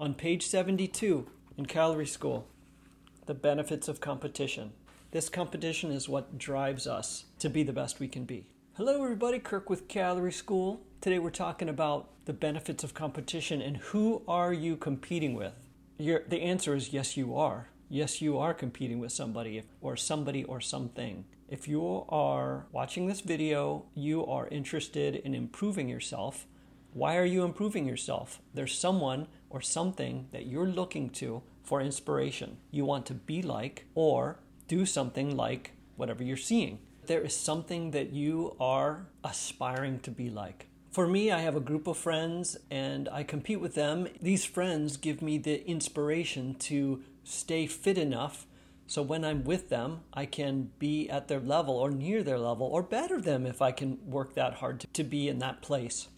On page 72 in Calorie School, the benefits of competition. This competition is what drives us to be the best we can be. Hello, everybody. Kirk with Calorie School. Today we're talking about the benefits of competition and who are you competing with? Your, the answer is yes, you are. Yes, you are competing with somebody or somebody or something. If you are watching this video, you are interested in improving yourself. Why are you improving yourself? There's someone or something that you're looking to for inspiration. You want to be like or do something like whatever you're seeing. There is something that you are aspiring to be like. For me, I have a group of friends and I compete with them. These friends give me the inspiration to stay fit enough so when I'm with them, I can be at their level or near their level or better them if I can work that hard to, be in that place.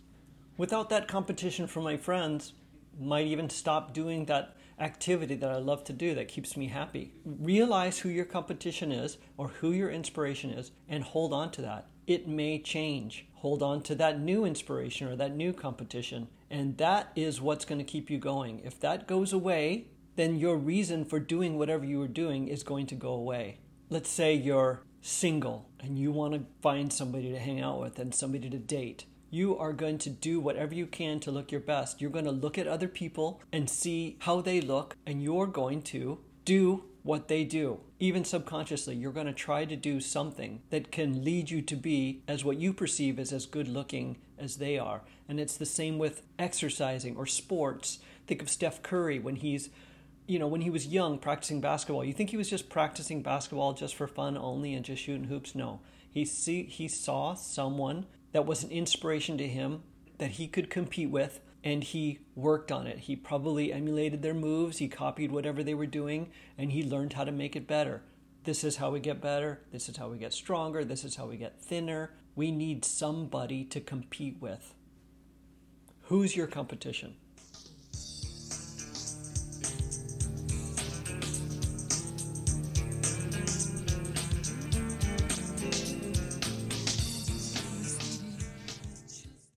Without that competition from my friends, might even stop doing that activity that I love to do that keeps me happy. Realize who your competition is or who your inspiration is and hold on to that. It may change. Hold on to that new inspiration or that new competition. And that is what's going to keep you going. If that goes away, then your reason for doing whatever you were doing is going to go away. Let's say you're single and you want to find somebody to hang out with and somebody to date you are going to do whatever you can to look your best. You're going to look at other people and see how they look, and you're going to do what they do. Even subconsciously, you're going to try to do something that can lead you to be as what you perceive as as good looking as they are. And it's the same with exercising or sports. Think of Steph Curry when he's you know, when he was young practicing basketball, you think he was just practicing basketball just for fun only and just shooting hoops? No. He see he saw someone that was an inspiration to him that he could compete with and he worked on it. He probably emulated their moves, he copied whatever they were doing, and he learned how to make it better. This is how we get better. This is how we get stronger. This is how we get thinner. We need somebody to compete with. Who's your competition?